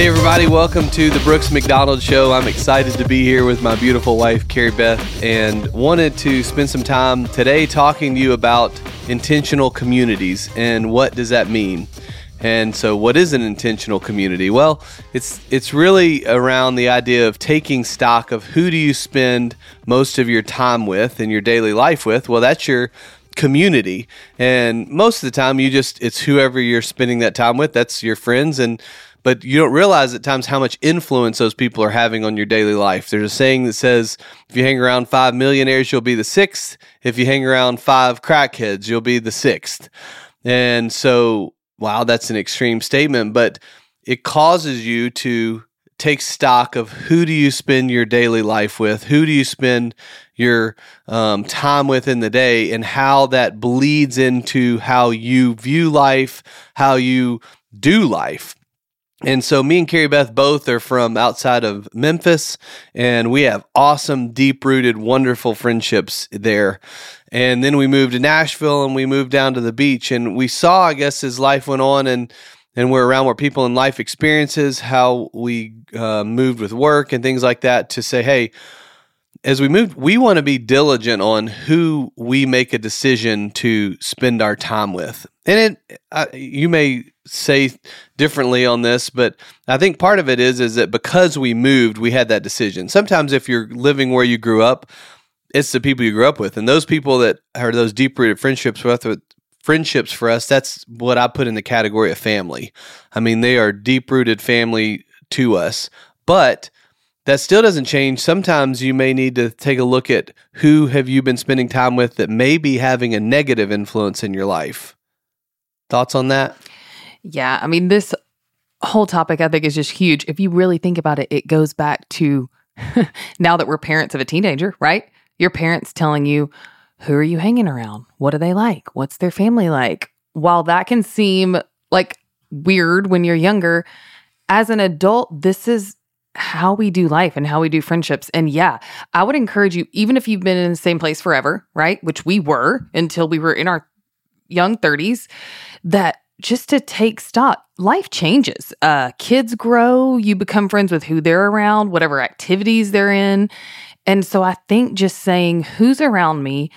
Hey, everybody, welcome to the Brooks McDonald Show. I'm excited to be here with my beautiful wife, Cari Beth, and wanted to spend some time today talking to you about intentional communities and what does that mean. And so, what is an intentional community? Well, it's it's really around the idea of taking stock of who do you spend most of your time with in your daily life with. Well, that's your community, and most of the time, you just it's whoever you're spending that time with. That's your friends and but you don't realize at times how much influence those people are having on your daily life. There's a saying that says, if you hang around five millionaires, you'll be the sixth. If you hang around five crackheads, you'll be the sixth. And so, wow, that's an extreme statement, but it causes you to take stock of who do you spend your daily life with, who do you spend your um, time with in the day, and how that bleeds into how you view life, how you do life. And so me and Cari Beth both are from outside of Memphis, and we have awesome, deep rooted, wonderful friendships there. And then we moved to Nashville and we moved down to the beach. And we saw, I guess, as life went on and and we're around more people in life experiences, how we uh, moved with work and things like that to say, hey, as we move, we want to be diligent on who we make a decision to spend our time with. And it, uh, you may say differently on this, but I think part of it is is that because we moved, we had that decision. Sometimes, if you're living where you grew up, it's the people you grew up with, and those people that are those deep rooted friendships with. Friendships for us, that's what I put in the category of family. I mean, they are deep rooted family to us, but that still doesn't change. Sometimes you may need to take a look at who have you been spending time with that may be having a negative influence in your life. Thoughts on that? Yeah, I mean this whole topic I think is just huge. If you really think about it, it goes back to now that we're parents of a teenager, right? Your parents telling you, who are you hanging around? What are they like? What's their family like? While that can seem like weird when you're younger, as an adult, this is how we do life and how we do friendships. And yeah, I would encourage you, even if you've been in the same place forever, right? Which we were until we were in our young 30s, that just to take stock. Life changes. Uh, kids grow, you become friends with who they're around, whatever activities they're in. And so I think just saying, who's around me?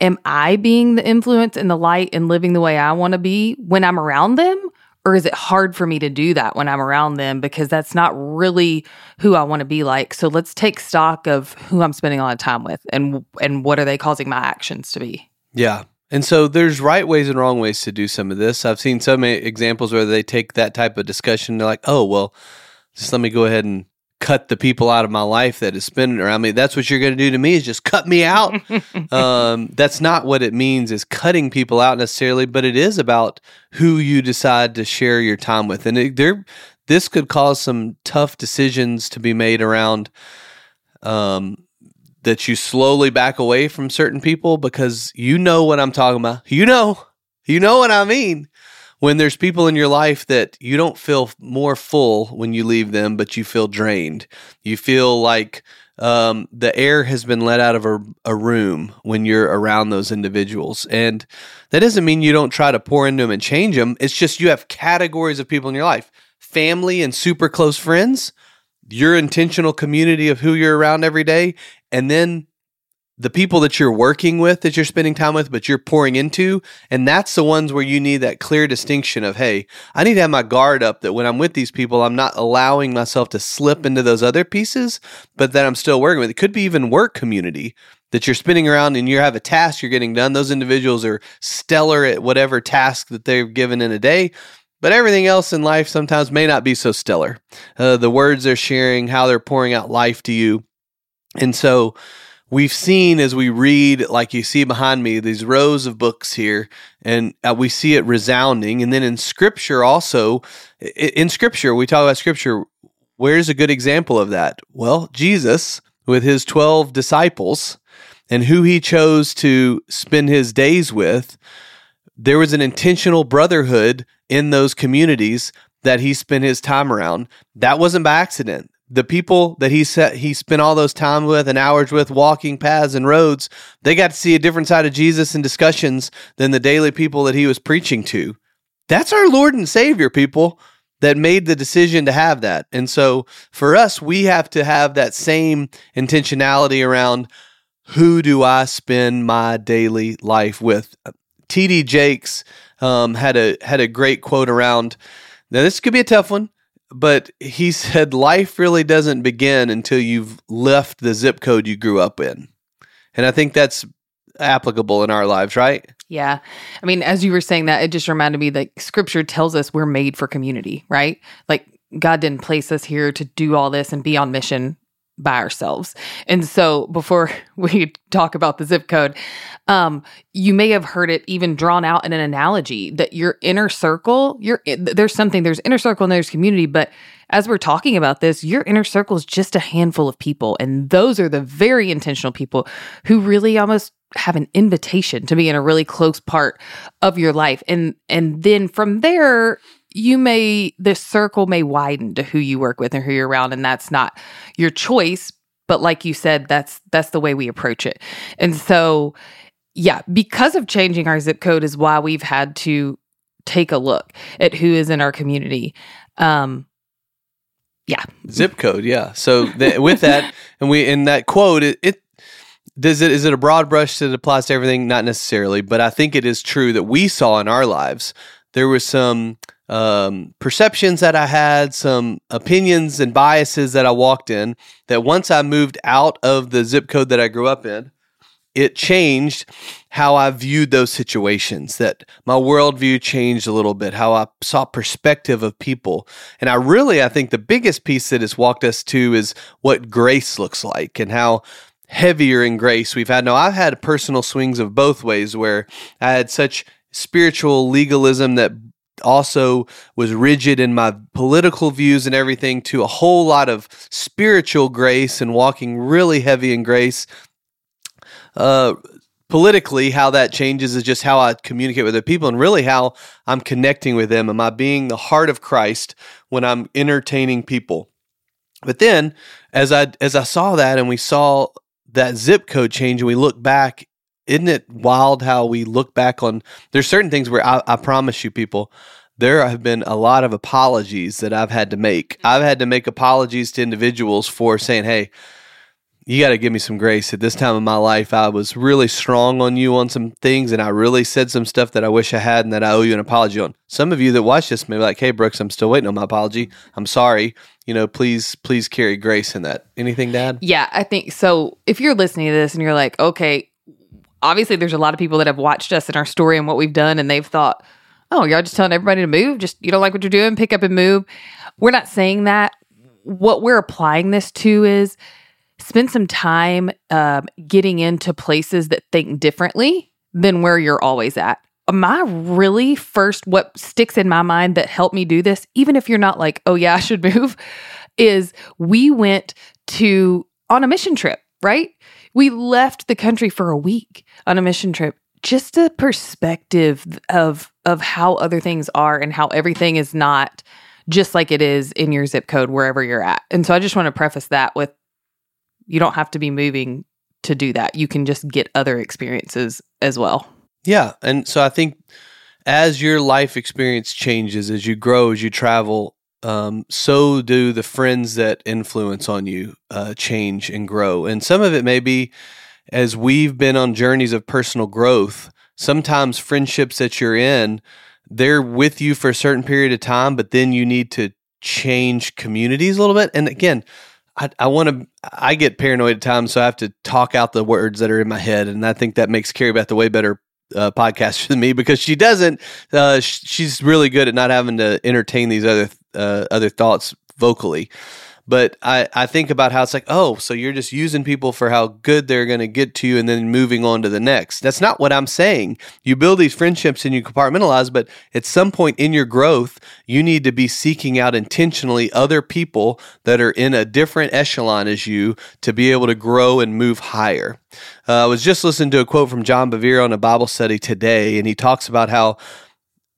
Am I being the influence and the light and living the way I want to be when I'm around them? Or is it hard for me to do that when I'm around them because that's not really who I want to be like? So let's take stock of who I'm spending a lot of time with and and what are they causing my actions to be. Yeah. And so there's right ways and wrong ways to do some of this. I've seen so many examples where they take that type of discussion. They're like, oh, well, just let me go ahead and cut the people out of my life that is spending around me. That's what you're going to do to me is just cut me out. um, that's not what it means is cutting people out necessarily, but it is about who you decide to share your time with. And it, there, this could cause some tough decisions to be made around um, that you slowly back away from certain people because you know what I'm talking about. You know, you know what I mean. When there's people in your life that you don't feel more full when you leave them, but you feel drained. You feel like um, the air has been let out of a, a, room when you're around those individuals. And that doesn't mean you don't try to pour into them and change them. It's just you have categories of people in your life family and super close friends your intentional community of who you're around every day, and then the people that you're working with that you're spending time with but you're pouring into and that's the ones where you need that clear distinction of hey i need to have my guard up that when i'm with these people i'm not allowing myself to slip into those other pieces but that i'm still working with it could be even work community that you're spinning around and you have a task you're getting done those individuals are stellar at whatever task that they're given in a day but everything else in life sometimes may not be so stellar. Uh, the words they're sharing, how they're pouring out life to you. And so we've seen as we read, like you see behind me, these rows of books here, and uh, we see it resounding. And then in scripture, also, in scripture, we talk about scripture. Where's a good example of that? Well, Jesus with his 12 disciples and who he chose to spend his days with there was an intentional brotherhood in those communities that he spent his time around. That wasn't by accident. The people that he set, he spent all those time with and hours with, walking paths and roads, they got to see a different side of Jesus in discussions than the daily people that he was preaching to. That's our Lord and Savior, people. that made the decision to have that. And so for us, we have to have that same intentionality around who do I spend my daily life with. TD Jakes um, had a had a great quote around. Now this could be a tough one, but he said life really doesn't begin until you've left the zip code you grew up in, and I think that's applicable in our lives, right? Yeah. I mean, as you were saying that, it just reminded me that scripture tells us we're made for community, right? Like God didn't place us here to do all this and be on mission by ourselves. And so before we talk about the zip code, um, you may have heard it even drawn out in an analogy that your inner circle, your there's something, there's inner circle and there's community, but as we're talking about this, your inner circle is just a handful of people. And those are the very intentional people who really almost have an invitation to be in a really close part of your life. And and then from there, you may the circle may widen to who you work with and who you're around. And that's not your choice. But like you said, that's that's the way we approach it. And so yeah, because of changing our zip code is why we've had to take a look at who is in our community. Um, yeah. Zip code, yeah. So th- with that, and we in that quote, it, it does it is it a broad brush that applies to everything? Not necessarily, but I think it is true that we saw in our lives there was some um, perceptions that I had, some opinions and biases that I walked in. That once I moved out of the zip code that I grew up in, it changed how I viewed those situations, that my worldview changed a little bit, how I saw perspective of people. And I really, I think the biggest piece that has walked us to is what grace looks like and how heavier in grace we've had. Now, I've had personal swings of both ways where I had such spiritual legalism that also was rigid in my political views and everything to a whole lot of spiritual grace and walking really heavy in grace uh, politically, how that changes is just how I communicate with other people and really how I'm connecting with them. Am I being the heart of Christ when I'm entertaining people? But then as I as I saw that and we saw that zip code change and we look back, isn't it wild how we look back on there's certain things where I, I promise you people there have been a lot of apologies that I've had to make. Mm-hmm. I've had to make apologies to individuals for saying, "Hey, you got to give me some grace at this time of my life. I was really strong on you on some things, and I really said some stuff that I wish I had and that I owe you an apology on. Some of you that watch this may be like, "Hey, Brooks, I'm still waiting on my apology. Mm-hmm. I'm sorry. You know, please, please carry grace in that." Anything, Dad? Yeah, I think so. If you're listening to this and you're like, "Okay," obviously there's a lot of people that have watched us and our story and what we've done, and they've thought, "Oh, y'all just telling everybody to move? Just you don't like what you're doing? Pick up and move." We're not saying that. What we're applying this to is spend some time um, getting into places that think differently than where you're always at. My really first, what sticks in my mind that helped me do this, even if you're not like, oh yeah, I should move, is we went to on a mission trip, right? We left the country for a week on a mission trip. Just a perspective of of how other things are and how everything is not just like it is in your zip code wherever you're at. And so I just want to preface that with you don't have to be moving to do that. You can just get other experiences as well. Yeah. And so I think as your life experience changes, as you grow, as you travel, um, so do the friends that influence on you uh, change and grow. And some of it may be as we've been on journeys of personal growth, sometimes friendships that you're in, they're with you for a certain period of time, but then you need to change communities a little bit. And again, I, I want to. I get paranoid at times, so I have to talk out the words that are in my head, and I think that makes Cari Beth a way better uh, podcaster than me because she doesn't. Uh, sh- she's really good at not having to entertain these other uh, other thoughts vocally. But I, I think about how it's like, oh, so you're just using people for how good they're going to get to you and then moving on to the next. That's not what I'm saying. You build these friendships and you compartmentalize, but at some point in your growth, you need to be seeking out intentionally other people that are in a different echelon as you to be able to grow and move higher. Uh, I was just listening to a quote from John Bevere on a Bible study today, and he talks about how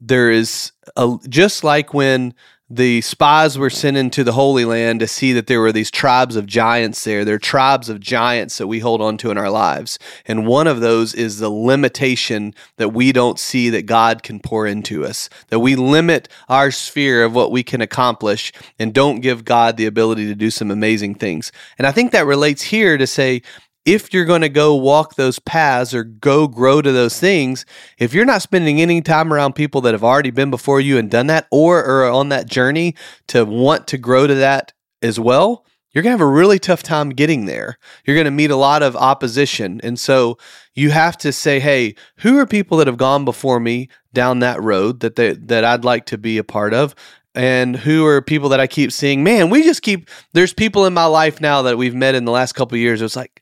there is a, just like when the spies were sent into the Holy Land to see that there were these tribes of giants there. They're tribes of giants that we hold on to in our lives. And one of those is the limitation that we don't see that God can pour into us, that we limit our sphere of what we can accomplish and don't give God the ability to do some amazing things. And I think that relates here to say, if you're going to go walk those paths or go grow to those things, if you're not spending any time around people that have already been before you and done that or are on that journey to want to grow to that as well, you're going to have a really tough time getting there. You're going to meet a lot of opposition. And so you have to say, hey, who are people that have gone before me down that road that they, that I'd like to be a part of? and who are people that I keep seeing. Man, we just keep there's people in my life now that we've met in the last couple years. It's like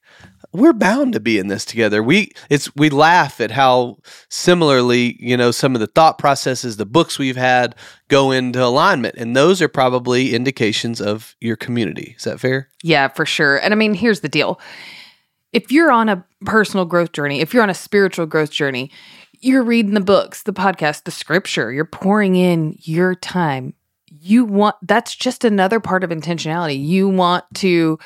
we're bound to be in this together. We it's we laugh at how similarly, you know, some of the thought processes, the books we've had go into alignment. And those are probably indications of your community. Is that fair? Yeah, for sure. And I mean, here's the deal. If you're on a personal growth journey, if you're on a spiritual growth journey, you're reading the books, the podcast, the scripture, you're pouring in your time. You want that's just another part of intentionality. You want to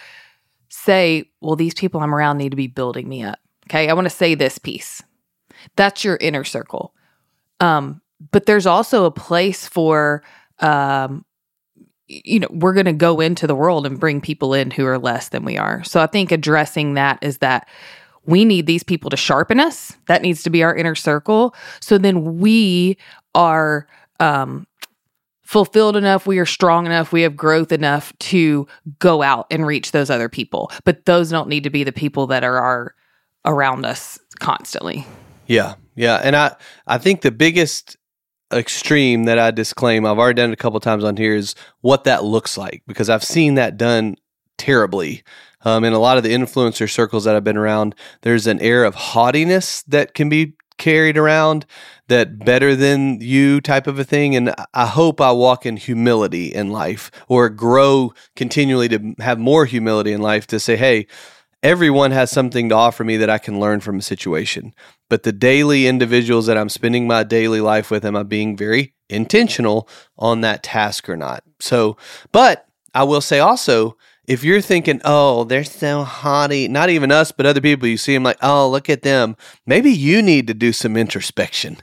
say, well, these people I'm around need to be building me up. Okay. I want to say this piece. That's your inner circle. Um, but there's also a place for, um, you know, we're going to go into the world and bring people in who are less than we are. So I think addressing that is that we need these people to sharpen us. That needs to be our inner circle. So then we are um, fulfilled enough, we are strong enough, we have growth enough to go out and reach those other people. But those don't need to be the people that are around us constantly. Yeah. Yeah. And I, I think the biggest extreme that I disclaim, I've already done it a couple times on here, is what that looks like because I've seen that done terribly. Um, in a lot of the influencer circles that I've been around, there's an air of haughtiness that can be carried around that better than you type of a thing. And i hope i walk in humility in life or grow continually to have more humility in life to say hey everyone has something to offer me that i can learn from a situation. But the daily individuals that i'm spending my daily life with am i being very intentional on that task or not? So but i will say also if you're thinking, oh, they're so haughty, not even us, but other people, you see them like, oh, look at them. Maybe you need to do some introspection.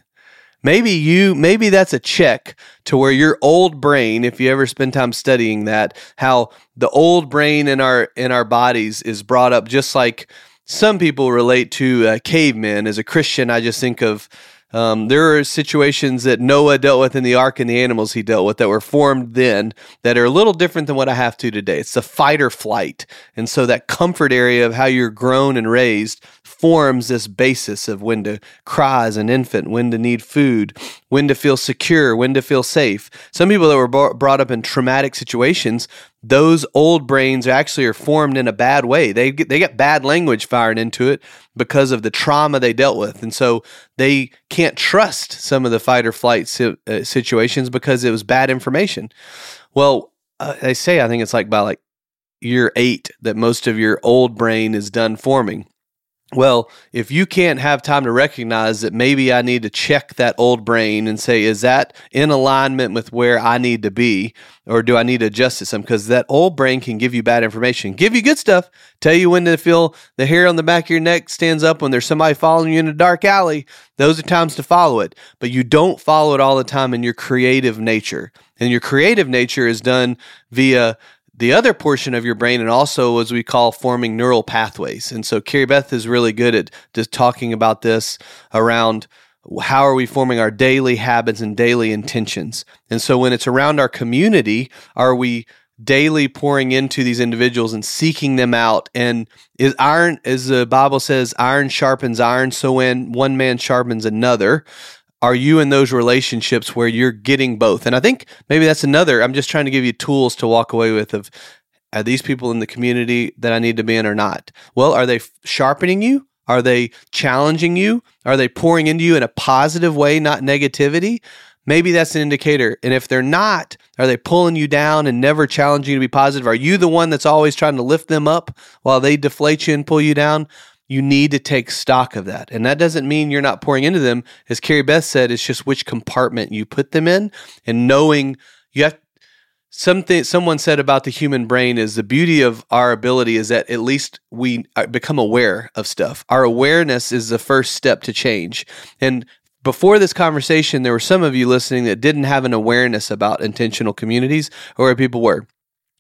Maybe you, maybe that's a check to where your old brain, if you ever spend time studying that, how the old brain in our in our bodies is brought up, just like some people relate to uh, cavemen. As a Christian, I just think of um, there are situations that Noah dealt with in the ark and the animals he dealt with that were formed then that are a little different than what I have to today. It's the fight or flight. And so that comfort area of how you're grown and raised forms this basis of when to cry as an infant, when to need food, when to feel secure, when to feel safe. Some people that were brought up in traumatic situations those old brains actually are formed in a bad way. They get, they get bad language fired into it because of the trauma they dealt with, and so they can't trust some of the fight or flight si- uh, situations because it was bad information. Well, uh, they say I think it's like by like year eight that most of your old brain is done forming. Well, if you can't have time to recognize that maybe I need to check that old brain and say, is that in alignment with where I need to be? Or do I need to adjust it some? Because that old brain can give you bad information, give you good stuff, tell you when to feel the hair on the back of your neck stands up when there's somebody following you in a dark alley. Those are times to follow it. But you don't follow it all the time in your creative nature. And your creative nature is done via the other portion of your brain and also as we call forming neural pathways. And so Cari Beth is really good at just talking about this around how are we forming our daily habits and daily intentions. And so when it's around our community, are we daily pouring into these individuals and seeking them out and is iron as the bible says iron sharpens iron so when one man sharpens another are you in those relationships where you're getting both? And I think maybe that's another. I'm just trying to give you tools to walk away with of are these people in the community that I need to be in or not? Well, are they sharpening you? Are they challenging you? Are they pouring into you in a positive way, not negativity? Maybe that's an indicator. And if they're not, are they pulling you down and never challenging you to be positive? Are you the one that's always trying to lift them up while they deflate you and pull you down? You need to take stock of that. And that doesn't mean you're not pouring into them. As Cari Beth said, it's just which compartment you put them in and knowing you have something someone said about the human brain is the beauty of our ability is that at least we uh, become aware of stuff. Our awareness is the first step to change. And before this conversation, there were some of you listening that didn't have an awareness about intentional communities or people were.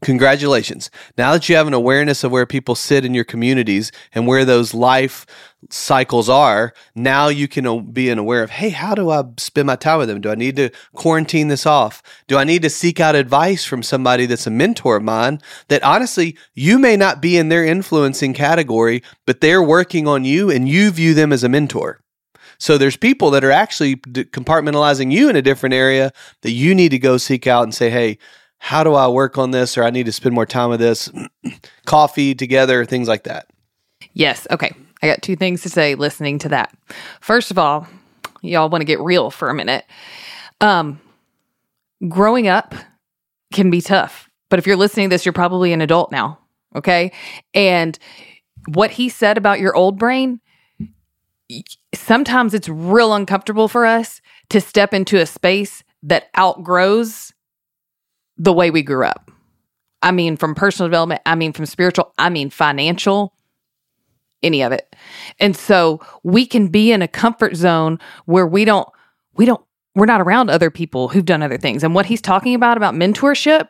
Congratulations. Now that you have an awareness of where people sit in your communities and where those life cycles are, now you can uh, be aware of, hey, how do I spend my time with them? Do I need to quarantine this off? Do I need to seek out advice from somebody that's a mentor of mine that honestly, you may not be in their influencing category, but they're working on you and you view them as a mentor. So there's people that are actually compartmentalizing you in a different area that you need to go seek out and say, hey, how do I work on this? Or I need to spend more time with this, coffee together, things like that. Yes. Okay. I got two things to say listening to that. First of all, y'all want to get real for a minute. Um, growing up can be tough, but if you're listening to this, you're probably an adult now. Okay. And what he said about your old brain, sometimes it's real uncomfortable for us to step into a space that outgrows the way we grew up. I mean, from personal development, I mean, from spiritual, I mean, financial, any of it. And so we can be in a comfort zone where we don't, we don't, we're not around other people who've done other things. And what he's talking about, about mentorship,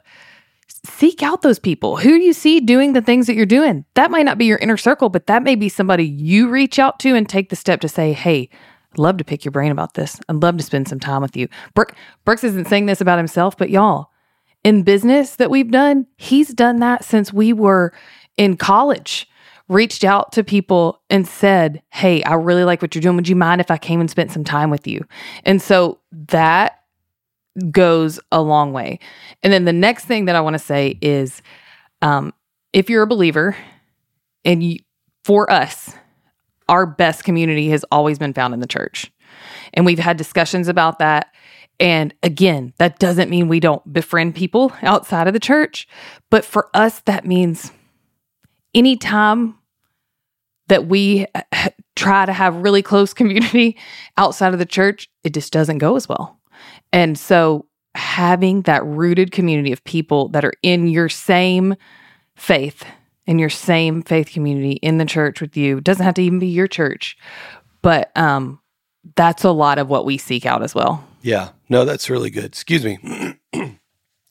seek out those people. Who you see doing the things that you're doing? That might not be your inner circle, but that may be somebody you reach out to and take the step to say, hey, I'd love to pick your brain about this. I'd love to spend some time with you. Brooke, Brooks isn't saying this about himself, but y'all, in business that we've done, he's done that since we were in college. Reached out to people and said, Hey, I really like what you're doing. Would you mind if I came and spent some time with you? And so that goes a long way. And then the next thing that I want to say is um, if you're a believer and you, for us, our best community has always been found in the church. And we've had discussions about that. And again, that doesn't mean we don't befriend people outside of the church, but for us, that means anytime that we uh, try to have really close community outside of the church, it just doesn't go as well. And so, having that rooted community of people that are in your same faith, in your same faith community in the church with you, doesn't have to even be your church, but um, that's a lot of what we seek out as well. Yeah, no, that's really good. Excuse me.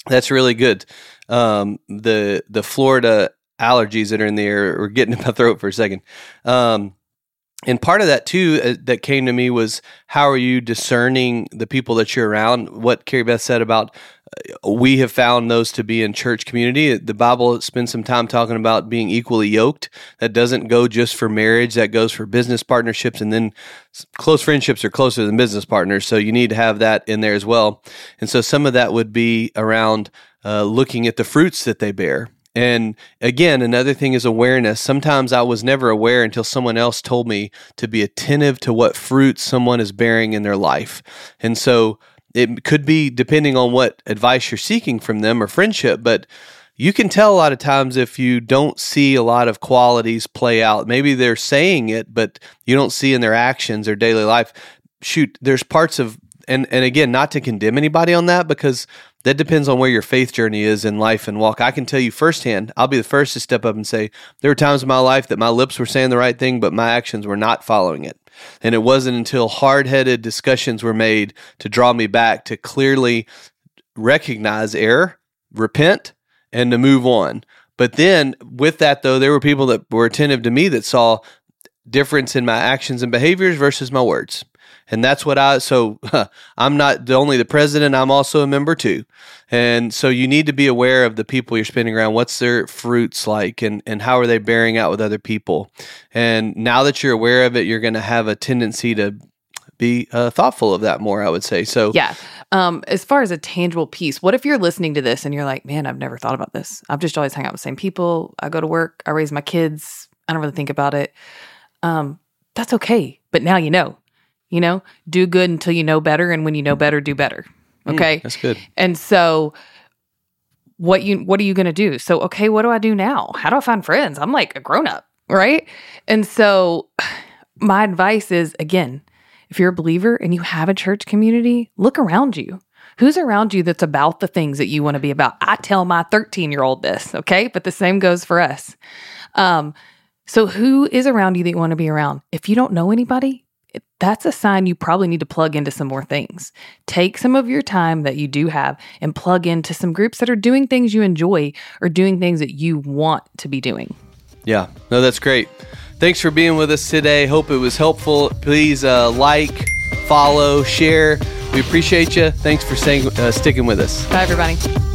that's really good. Um, the the Florida allergies that are in the air are getting in my throat for a second. Um, and part of that too uh, that came to me was how are you discerning the people that you're around? What Cari Beth said about we have found those to be in church community. The Bible spends some time talking about being equally yoked. That doesn't go just for marriage, that goes for business partnerships. And then close friendships are closer than business partners. So you need to have that in there as well. And so some of that would be around uh, looking at the fruits that they bear. And again, another thing is awareness. Sometimes I was never aware until someone else told me to be attentive to what fruit someone is bearing in their life. And so it could be depending on what advice you're seeking from them or friendship, but you can tell a lot of times if you don't see a lot of qualities play out. Maybe they're saying it, but you don't see in their actions or daily life. Shoot, there's parts of and and again, not to condemn anybody on that because that depends on where your faith journey is in life and walk. I can tell you firsthand, I'll be the first to step up and say, there were times in my life that my lips were saying the right thing, but my actions were not following it. And it wasn't until hard headed discussions were made to draw me back to clearly recognize error, repent, and to move on. But then with that, though, there were people that were attentive to me that saw difference in my actions and behaviors versus my words and that's what I. So I'm not the only the president. I'm also a member too, and so you need to be aware of the people you're spending around. What's their fruits like, and and how are they bearing out with other people? And now that you're aware of it, you're going to have a tendency to be uh, thoughtful of that more. I would say so. Yeah. Um, as far as a tangible piece, what if you're listening to this and you're like, man, I've never thought about this. I've just always hung out with the same people. I go to work. I raise my kids. I don't really think about it. Um, that's okay. But now you know you know, do good until you know better. And when you know better, do better. Hmm, okay. Mm, that's good. And so what you what are you gonna do? So, okay, what do I do now? How do I find friends? I'm like a grown-up, right? And so my advice is again, if you're a believer and you have a church community, look around you. Who's around you that's about the things that you want to be about? I tell my 13 year old this, okay? But the same goes for us. Um, so, who is around you that you want to be around? If you don't know anybody, that's a sign you probably need to plug into some more things. Take some of your time that you do have and plug into some groups that are doing things you enjoy or doing things that you want to be doing. Yeah, no, that's great. Thanks for being with us today. Hope it was helpful. Please uh, like, follow, share. We appreciate you. Thanks for staying, uh, sticking with us. Bye, everybody.